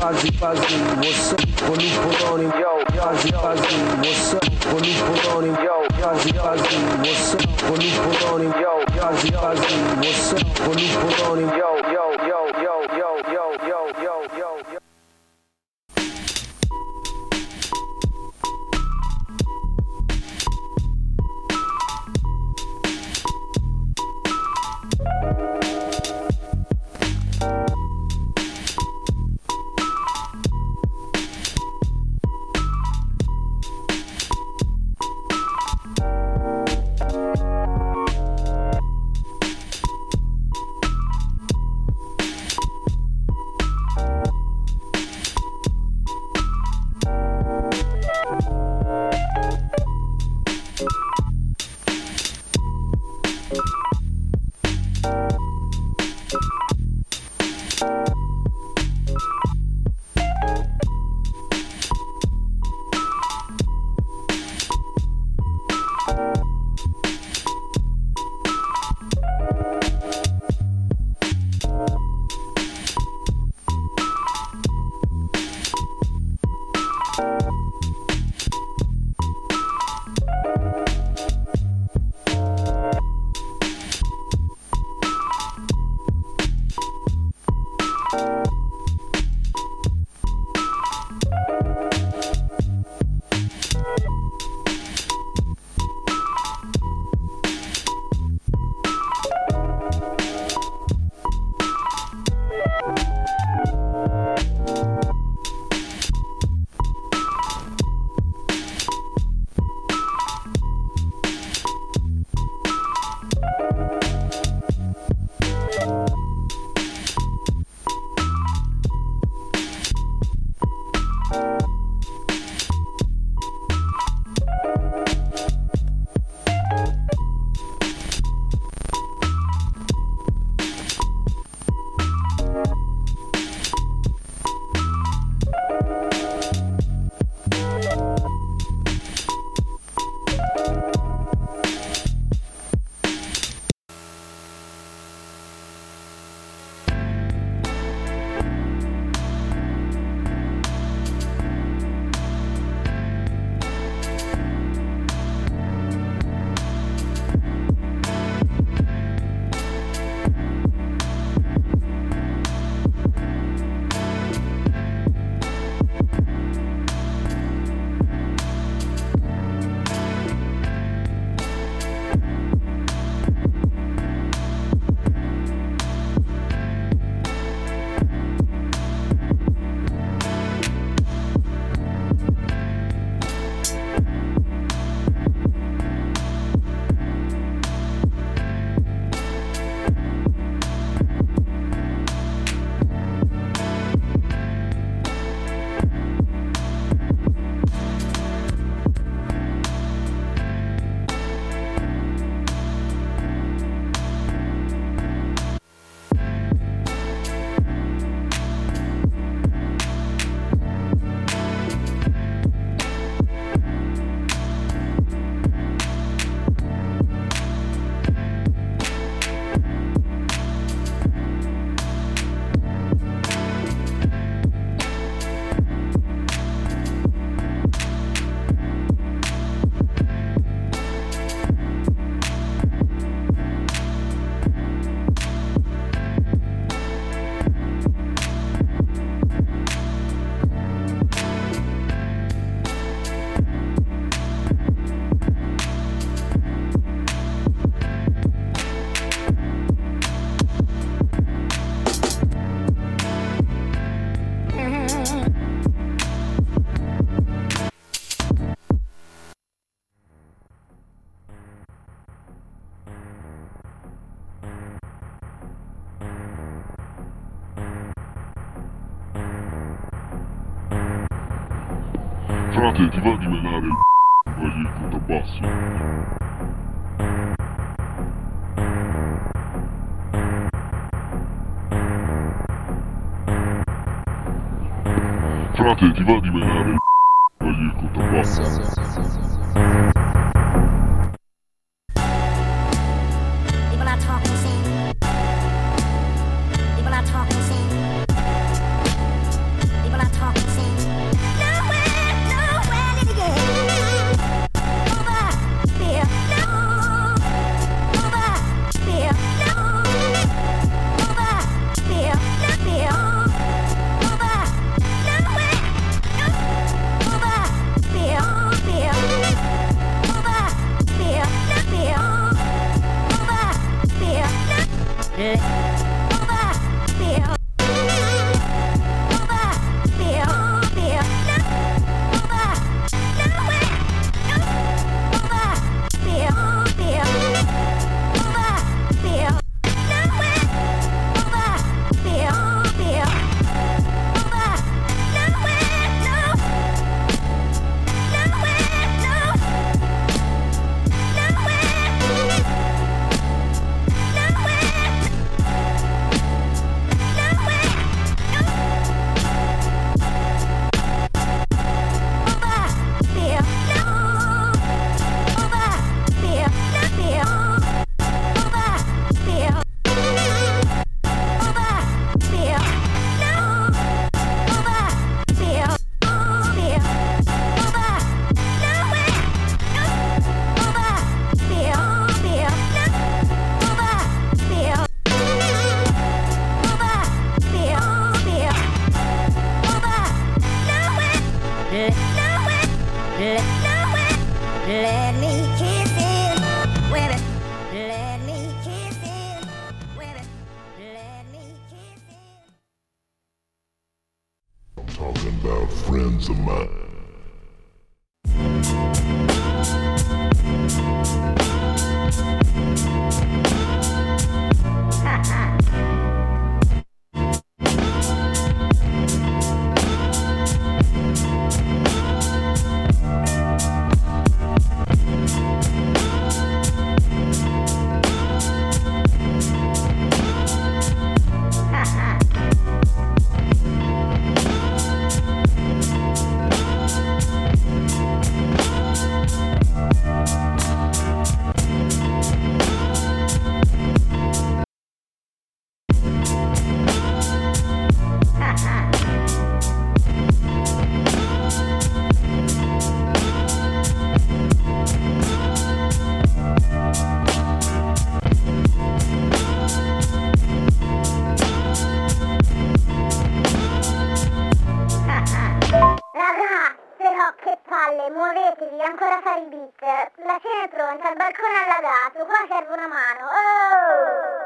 Fazzy Fazzy, what's up? Colu Poloni, yo. Fazzy Fazzy, what's up? Colu Poloni, yo. Fazzy Fazzy, what's up? Colu Poloni, yo. Fazzy what's up? Yo. Yo. Frate, ti va di menare il voglio il contrabbasso? Frate, ti va di menare il voglio il contrabbasso? Talking about friends of mine. La cena è pronta, il balcone è allagato, qua serve una mano. Oh!